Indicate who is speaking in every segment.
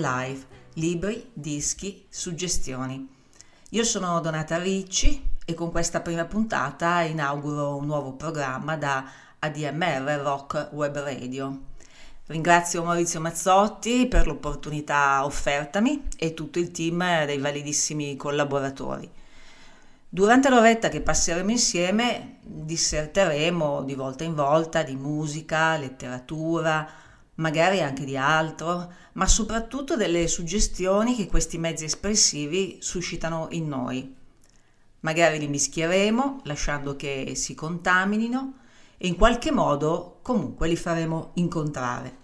Speaker 1: Live, libri, dischi, suggestioni. Io sono Donata Ricci e con questa prima puntata inauguro un nuovo programma da ADMR Rock Web Radio. Ringrazio Maurizio Mazzotti per l'opportunità offertami e tutto il team dei validissimi collaboratori. Durante l'oretta che passeremo insieme disserteremo di volta in volta di musica, letteratura, magari anche di altro, ma soprattutto delle suggestioni che questi mezzi espressivi suscitano in noi. Magari li mischieremo lasciando che si contaminino e in qualche modo comunque li faremo incontrare.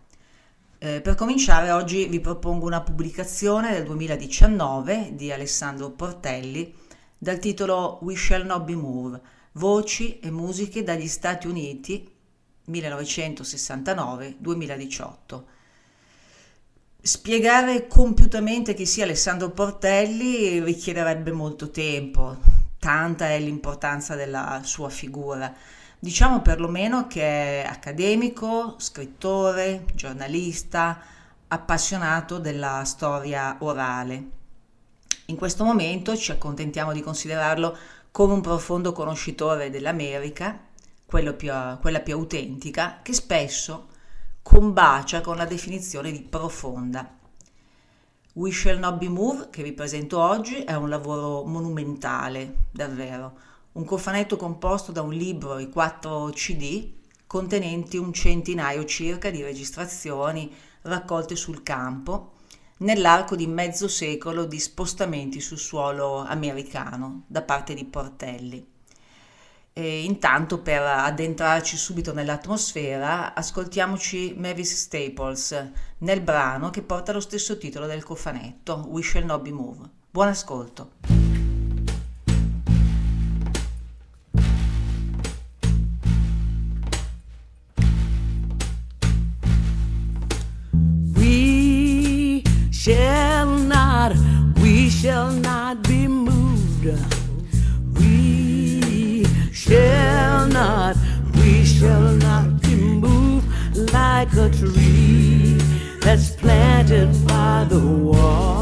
Speaker 1: Eh, per cominciare oggi vi propongo una pubblicazione del 2019 di Alessandro Portelli dal titolo We Shall Not Be Moved, voci e musiche dagli Stati Uniti 1969-2018. Spiegare compiutamente chi sia Alessandro Portelli richiederebbe molto tempo, tanta è l'importanza della sua figura. Diciamo perlomeno che è accademico, scrittore, giornalista, appassionato della storia orale. In questo momento ci accontentiamo di considerarlo come un profondo conoscitore dell'America, più, quella più autentica, che spesso combacia con la definizione di profonda. We Shall Not Be Moved, che vi presento oggi, è un lavoro monumentale, davvero. Un cofanetto composto da un libro e quattro CD contenenti un centinaio circa di registrazioni raccolte sul campo nell'arco di mezzo secolo di spostamenti sul suolo americano da parte di Portelli. E intanto per addentrarci subito nell'atmosfera ascoltiamoci Mavis Staples nel brano che porta lo stesso titolo del cofanetto, We Shall Not Be Moved. Buon ascolto.
Speaker 2: Shall not, we shall not be moved. Shall not, we shall not be moved like a tree that's planted by the water.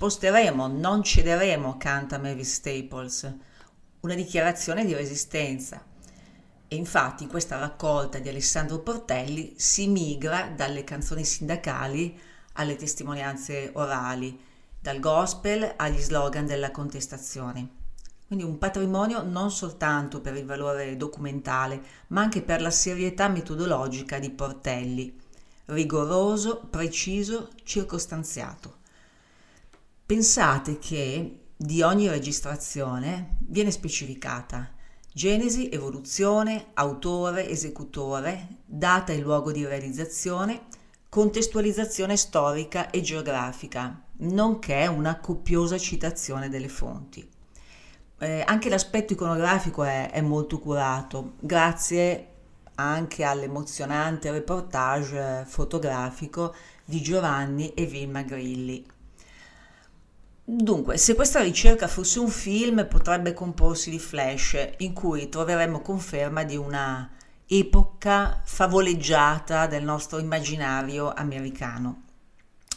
Speaker 1: Sposteremo, non cederemo, canta Mavis Staples, una dichiarazione di resistenza. E infatti in questa raccolta di Alessandro Portelli si migra dalle canzoni sindacali alle testimonianze orali, dal gospel agli slogan della contestazione. Quindi un patrimonio non soltanto per il valore documentale, ma anche per la serietà metodologica di Portelli, rigoroso, preciso, circostanziato. Pensate che di ogni registrazione viene specificata genesi, evoluzione, autore, esecutore, data e luogo di realizzazione, contestualizzazione storica e geografica, nonché una copiosa citazione delle fonti. Eh, anche l'aspetto iconografico è, è molto curato, grazie anche all'emozionante reportage fotografico di Giovanni e Vilma Grilli. Dunque, se questa ricerca fosse un film, potrebbe comporsi di flash in cui troveremmo conferma di una epoca favoleggiata del nostro immaginario americano.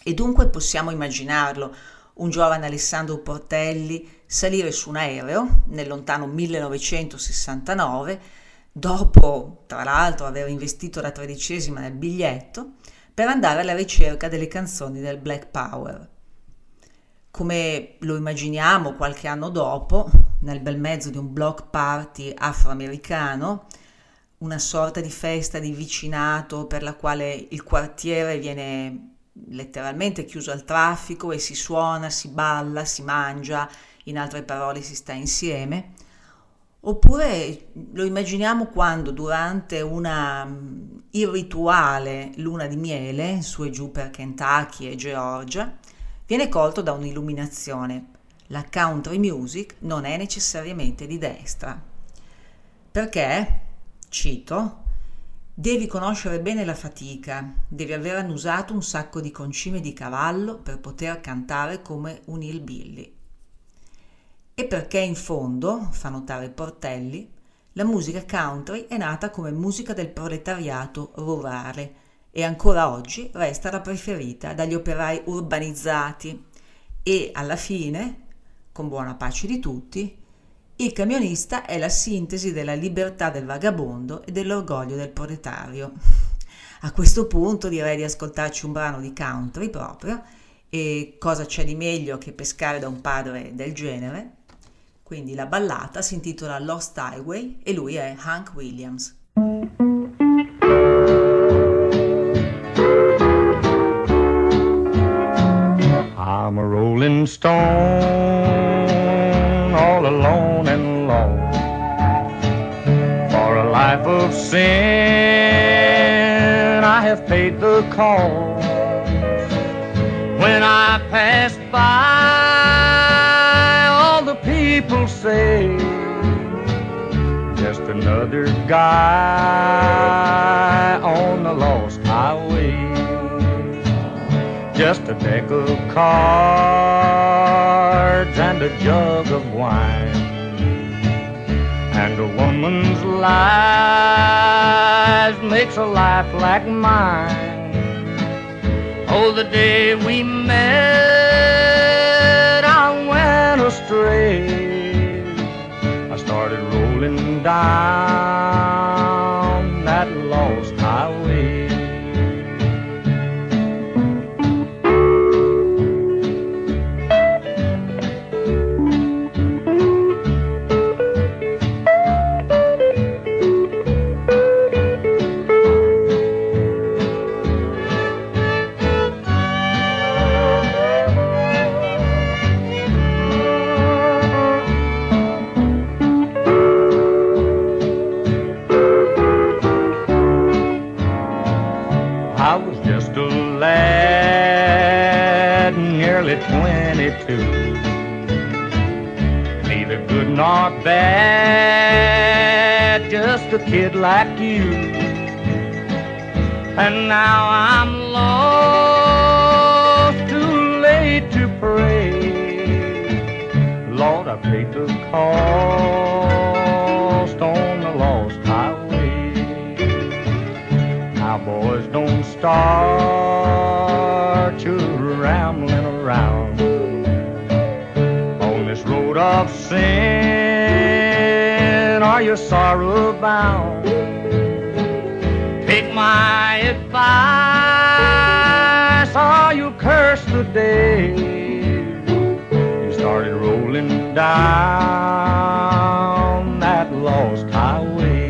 Speaker 1: E dunque possiamo immaginarlo, un giovane Alessandro Portelli salire su un aereo nel lontano 1969, dopo tra l'altro aver investito la tredicesima nel biglietto, per andare alla ricerca delle canzoni del Black Power come lo immaginiamo qualche anno dopo, nel bel mezzo di un block party afroamericano, una sorta di festa di vicinato per la quale il quartiere viene letteralmente chiuso al traffico e si suona, si balla, si mangia, in altre parole si sta insieme. Oppure lo immaginiamo quando durante una mm, irrituale luna di miele su e giù per Kentucky e Georgia, viene colto da un'illuminazione. La country music non è necessariamente di destra. Perché, cito, devi conoscere bene la fatica, devi aver annusato un sacco di concime di cavallo per poter cantare come un hillbilly. E perché in fondo, fa notare Portelli, la musica country è nata come musica del proletariato rurale e ancora oggi resta la preferita dagli operai urbanizzati e alla fine, con buona pace di tutti, il camionista è la sintesi della libertà del vagabondo e dell'orgoglio del proletario. A questo punto direi di ascoltarci un brano di country proprio e cosa c'è di meglio che pescare da un padre del genere? Quindi la ballata si intitola Lost Highway e lui è Hank Williams.
Speaker 3: Stone, all alone and lost. For a life of sin, I have paid the cost. When I pass by, all the people say, just another guy on the lost just a deck of cards and a jug of wine. And a woman's life makes a life like mine. Oh, the day we met, I went astray. I started rolling down that lost bound? Take my advice, or you curse the day you started rolling down that lost highway.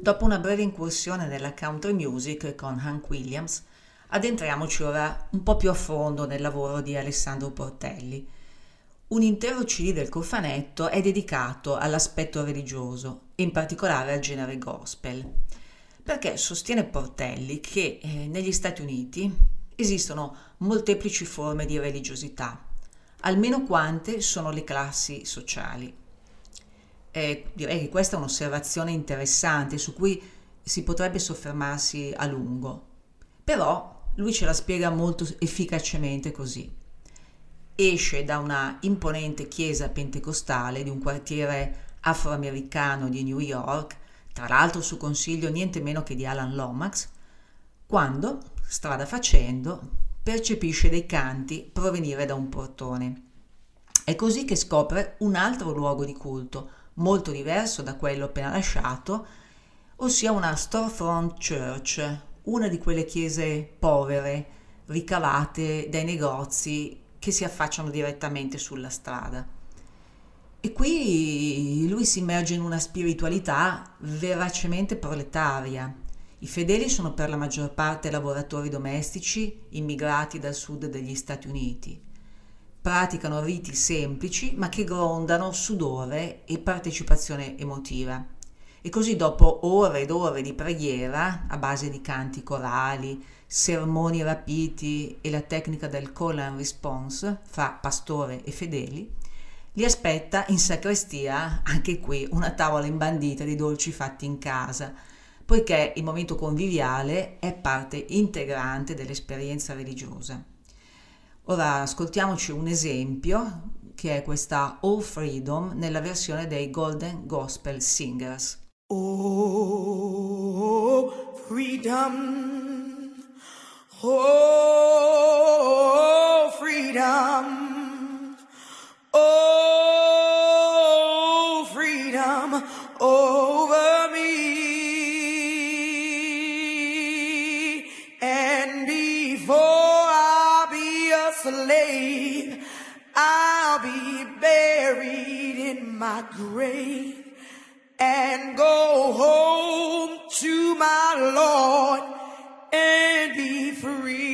Speaker 1: Dopo una breve incursione nella country music con Hank Williams, addentriamoci ora un po' più a fondo nel lavoro di Alessandro Portelli. Un intero CD del cofanetto è dedicato all'aspetto religioso, in particolare al genere gospel, perché sostiene Portelli che eh, negli Stati Uniti esistono molteplici forme di religiosità, almeno quante sono le classi sociali. E direi che questa è un'osservazione interessante su cui si potrebbe soffermarsi a lungo. Però lui ce la spiega molto efficacemente così. Esce da una imponente chiesa pentecostale di un quartiere afroamericano di New York, tra l'altro su consiglio niente meno che di Alan Lomax, quando, strada facendo, percepisce dei canti provenire da un portone. È così che scopre un altro luogo di culto, molto diverso da quello appena lasciato, ossia una storefront church, una di quelle chiese povere, ricavate dai negozi che si affacciano direttamente sulla strada. E qui lui si immerge in una spiritualità veracemente proletaria. I fedeli sono per la maggior parte lavoratori domestici immigrati dal sud degli Stati Uniti praticano riti semplici ma che grondano sudore e partecipazione emotiva. E così dopo ore ed ore di preghiera, a base di canti corali, sermoni rapiti e la tecnica del call and response fra pastore e fedeli, li aspetta in sacrestia, anche qui, una tavola imbandita di dolci fatti in casa, poiché il momento conviviale è parte integrante dell'esperienza religiosa. Ora ascoltiamoci un esempio che è questa All Freedom nella versione dei Golden Gospel Singers.
Speaker 4: Oh, freedom. Oh, freedom. Oh, freedom over me. And before I be a slave, I'll be buried in my grave and go home to my Lord and be free.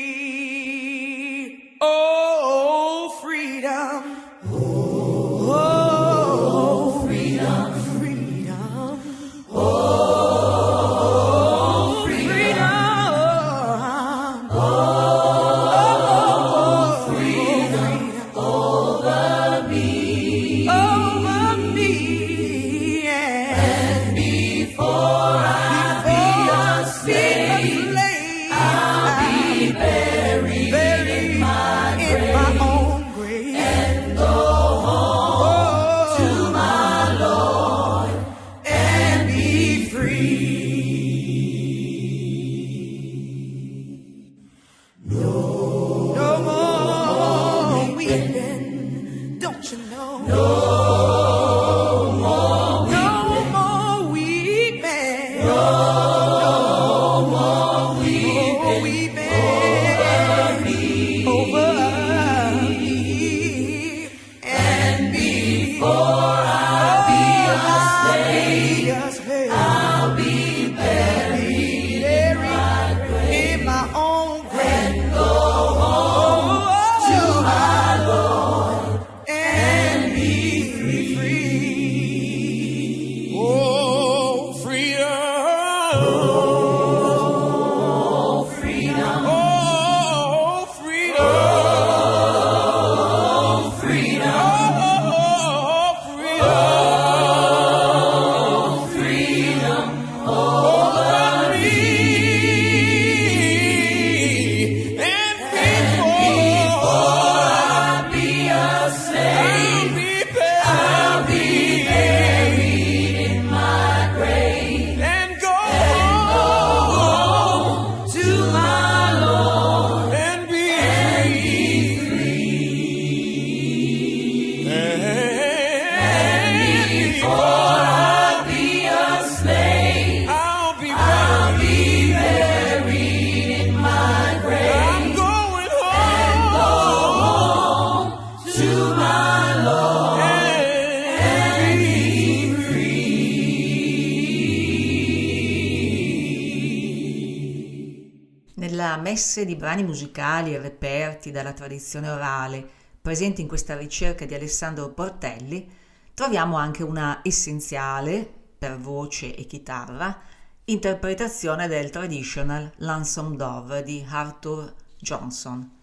Speaker 1: Messe di brani musicali reperti dalla tradizione orale, presenti in questa ricerca di Alessandro Portelli, troviamo anche una essenziale, per voce e chitarra, interpretazione del traditional Lonesome Dove di Arthur Johnson,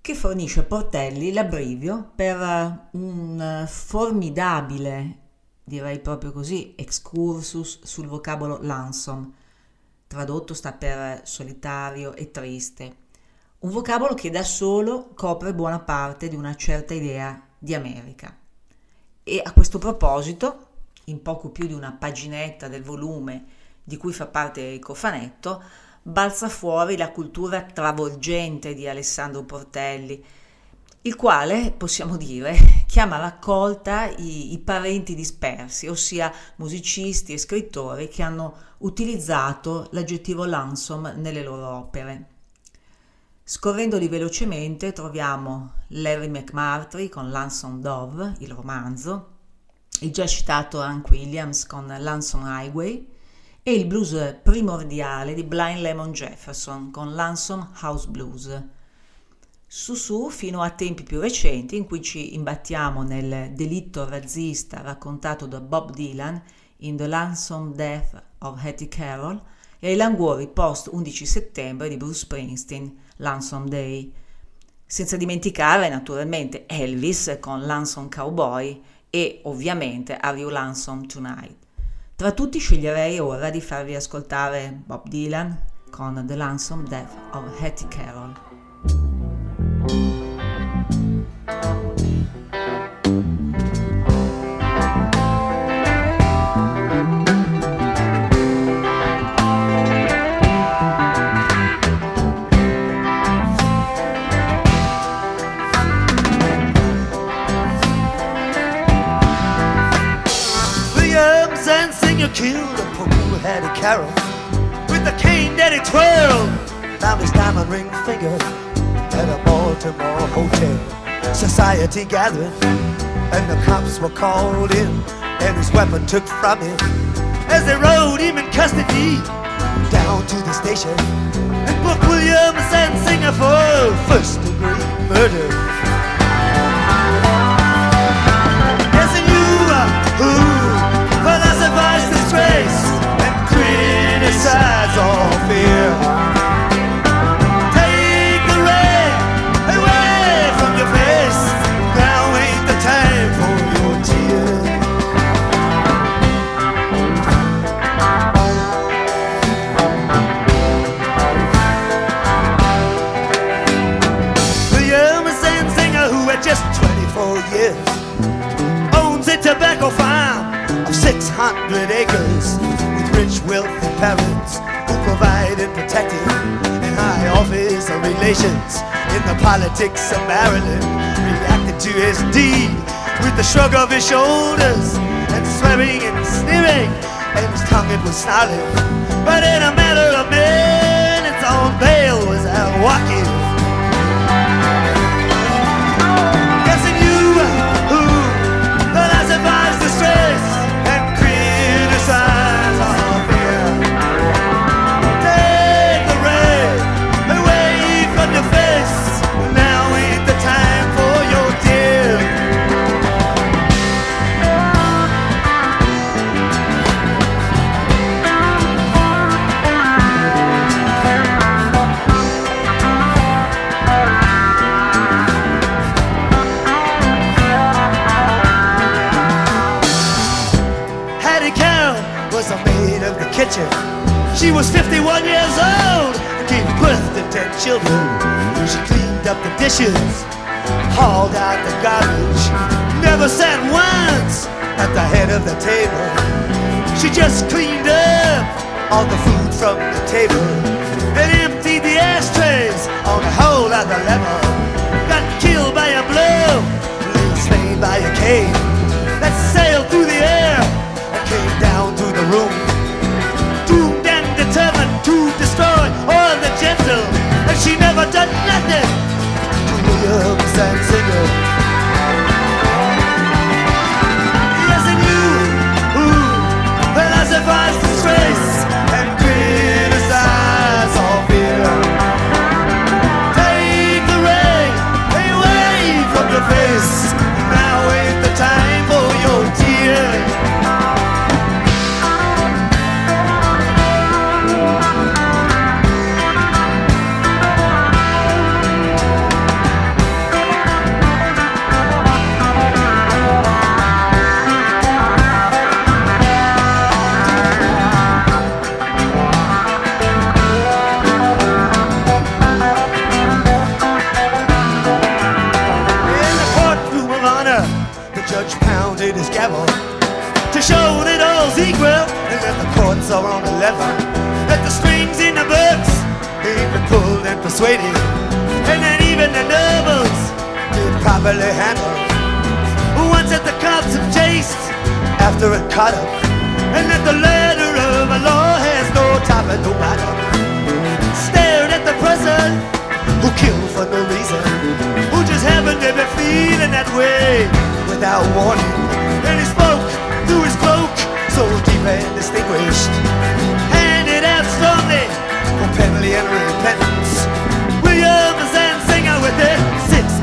Speaker 1: che fornisce a Portelli l'abbrivio per un formidabile, direi proprio così, excursus sul vocabolo lonesome, tradotto sta per solitario e triste, un vocabolo che da solo copre buona parte di una certa idea di America. E a questo proposito, in poco più di una paginetta del volume di cui fa parte il cofanetto, balza fuori la cultura travolgente di Alessandro Portelli, il quale, possiamo dire, chiama raccolta i, i parenti dispersi, ossia musicisti e scrittori che hanno utilizzato l'aggettivo lonesome nelle loro opere. Scorrendoli velocemente troviamo Larry McMurtry con Lonesome Dove, il romanzo, il già citato Hank Williams con Lonesome Highway e il blues primordiale di Blind Lemon Jefferson con Lonesome House Blues. Su su fino a tempi più recenti in cui ci imbattiamo nel delitto razzista raccontato da Bob Dylan in The Lonesome Death of Hattie Carroll e ai languori post 11 settembre di Bruce Springsteen, Lonesome Day. Senza dimenticare naturalmente Elvis con Lonesome Cowboy e ovviamente Are You Lonesome Tonight. Tra tutti sceglierei ora di farvi ascoltare Bob Dylan con The Lonesome Death of Hattie Carroll.
Speaker 5: Killed a Hattie Carroll with the cane that he twirled. Down his diamond ring finger at a Baltimore hotel. Society gathered and the cops were called in and his weapon took from him as they rode him in custody down to the station and booked Williams and Singer for first degree murder. Politics of Maryland. Reacted to his deed with the shrug of his shoulders and swearing and sneering, and his tongue it was snarling. But in a matter of minutes, on bail was out walking. On. That the strings in the books ain't been pulled and persuaded, and that even the nobles been properly handled. Once that the cops have chased after it caught up, and that the letter of a law has no top and no bottom. Stared at the person who killed for no reason, who just happened to be feeling that way without warning. And he spoke through his cloak, so deep and distinguished, handed out strongly for penalty and repentance. Williams and Singer with their six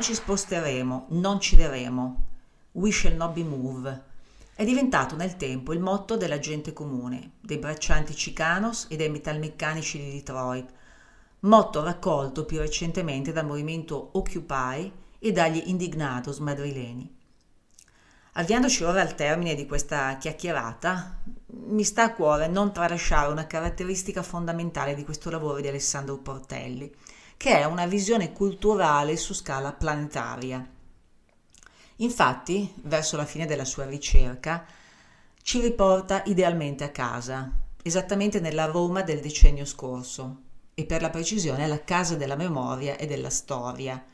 Speaker 1: Ci sposteremo, non cederemo. We shall not be moved. È diventato nel tempo il motto della gente comune, dei braccianti Chicanos e dei metalmeccanici di Detroit, motto raccolto più recentemente dal movimento Occupy e dagli Indignados madrileni. Avviandoci ora al termine di questa chiacchierata, mi sta a cuore non tralasciare una caratteristica fondamentale di questo lavoro di Alessandro Portelli, che è una visione culturale su scala planetaria. Infatti, verso la fine della sua ricerca, ci riporta idealmente a casa, esattamente nella Roma del decennio scorso, e per la precisione alla Casa della Memoria e della Storia,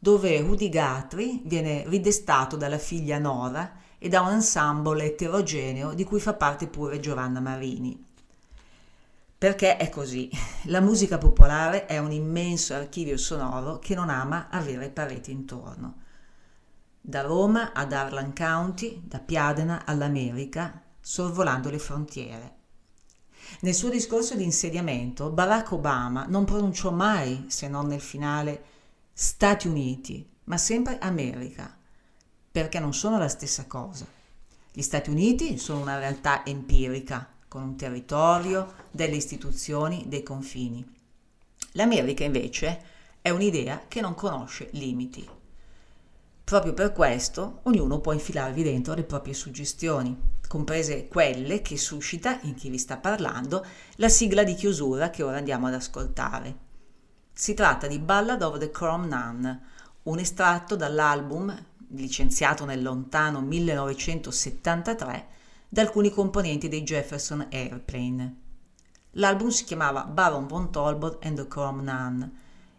Speaker 1: dove Rudy Guthrie viene ridestato dalla figlia Nora e da un ensemble eterogeneo di cui fa parte pure Giovanna Marini. Perché è così, la musica popolare è un immenso archivio sonoro che non ama avere pareti intorno. Da Roma ad Harlan County, da Piadena all'America, sorvolando le frontiere. Nel suo discorso di insediamento, Barack Obama non pronunciò mai, se non nel finale, Stati Uniti, ma sempre America, perché non sono la stessa cosa. Gli Stati Uniti sono una realtà empirica, con un territorio, delle istituzioni, dei confini. L'America invece è un'idea che non conosce limiti. Proprio per questo ognuno può infilarvi dentro le proprie suggestioni, comprese quelle che suscita in chi vi sta parlando la sigla di chiusura che ora andiamo ad ascoltare. Si tratta di Ballad of the Chrome Nun, un estratto dall'album, licenziato nel lontano 1973, da alcuni componenti dei Jefferson Airplane. L'album si chiamava Baron von Talbot and the Chrome Nun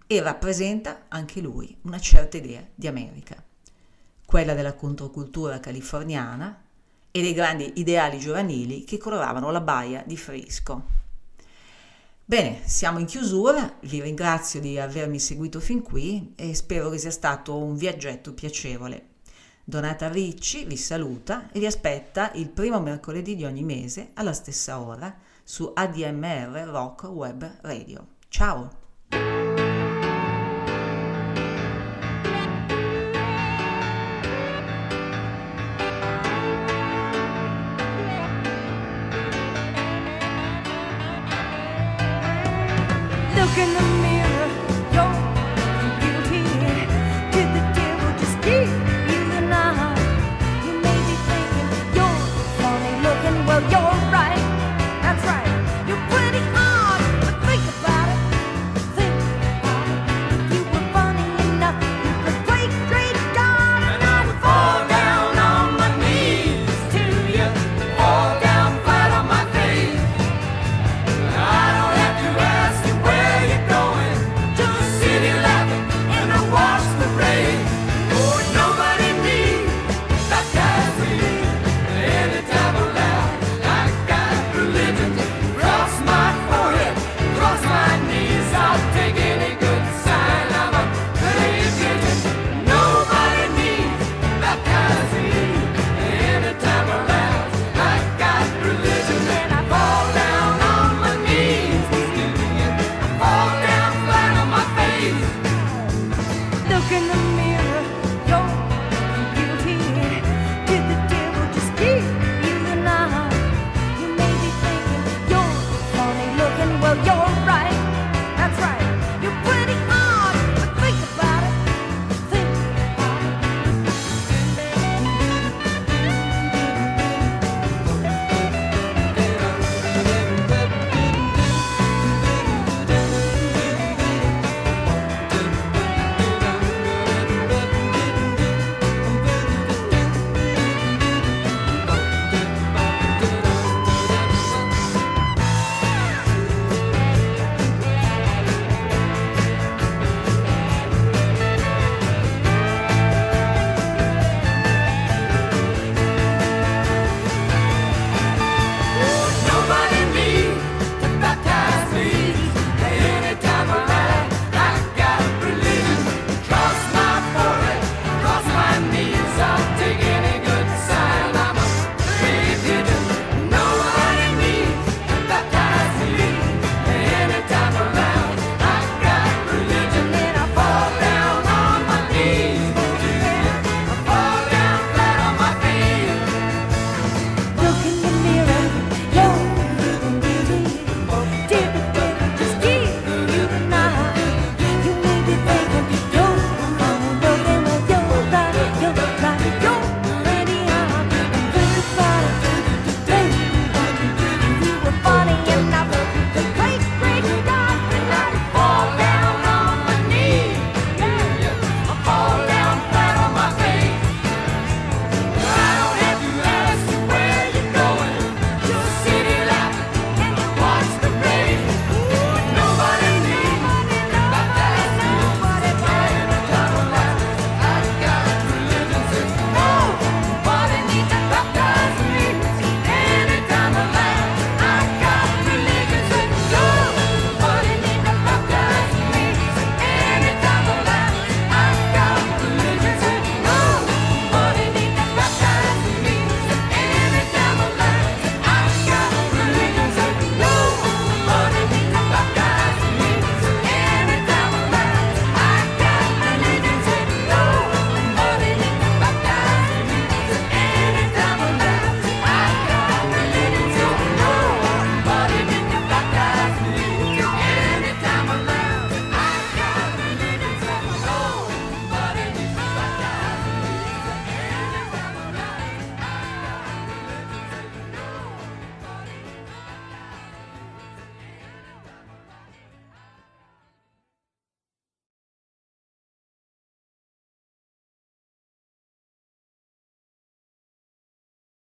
Speaker 1: e rappresenta anche lui una certa idea di America, quella della controcultura californiana e dei grandi ideali giovanili che coloravano la baia di Frisco. Bene, siamo in chiusura, vi ringrazio di avermi seguito fin qui e spero che sia stato un viaggetto piacevole. Donata Ricci vi saluta e vi aspetta il primo mercoledì di ogni mese alla stessa ora su ADMR Rock Web Radio. Ciao!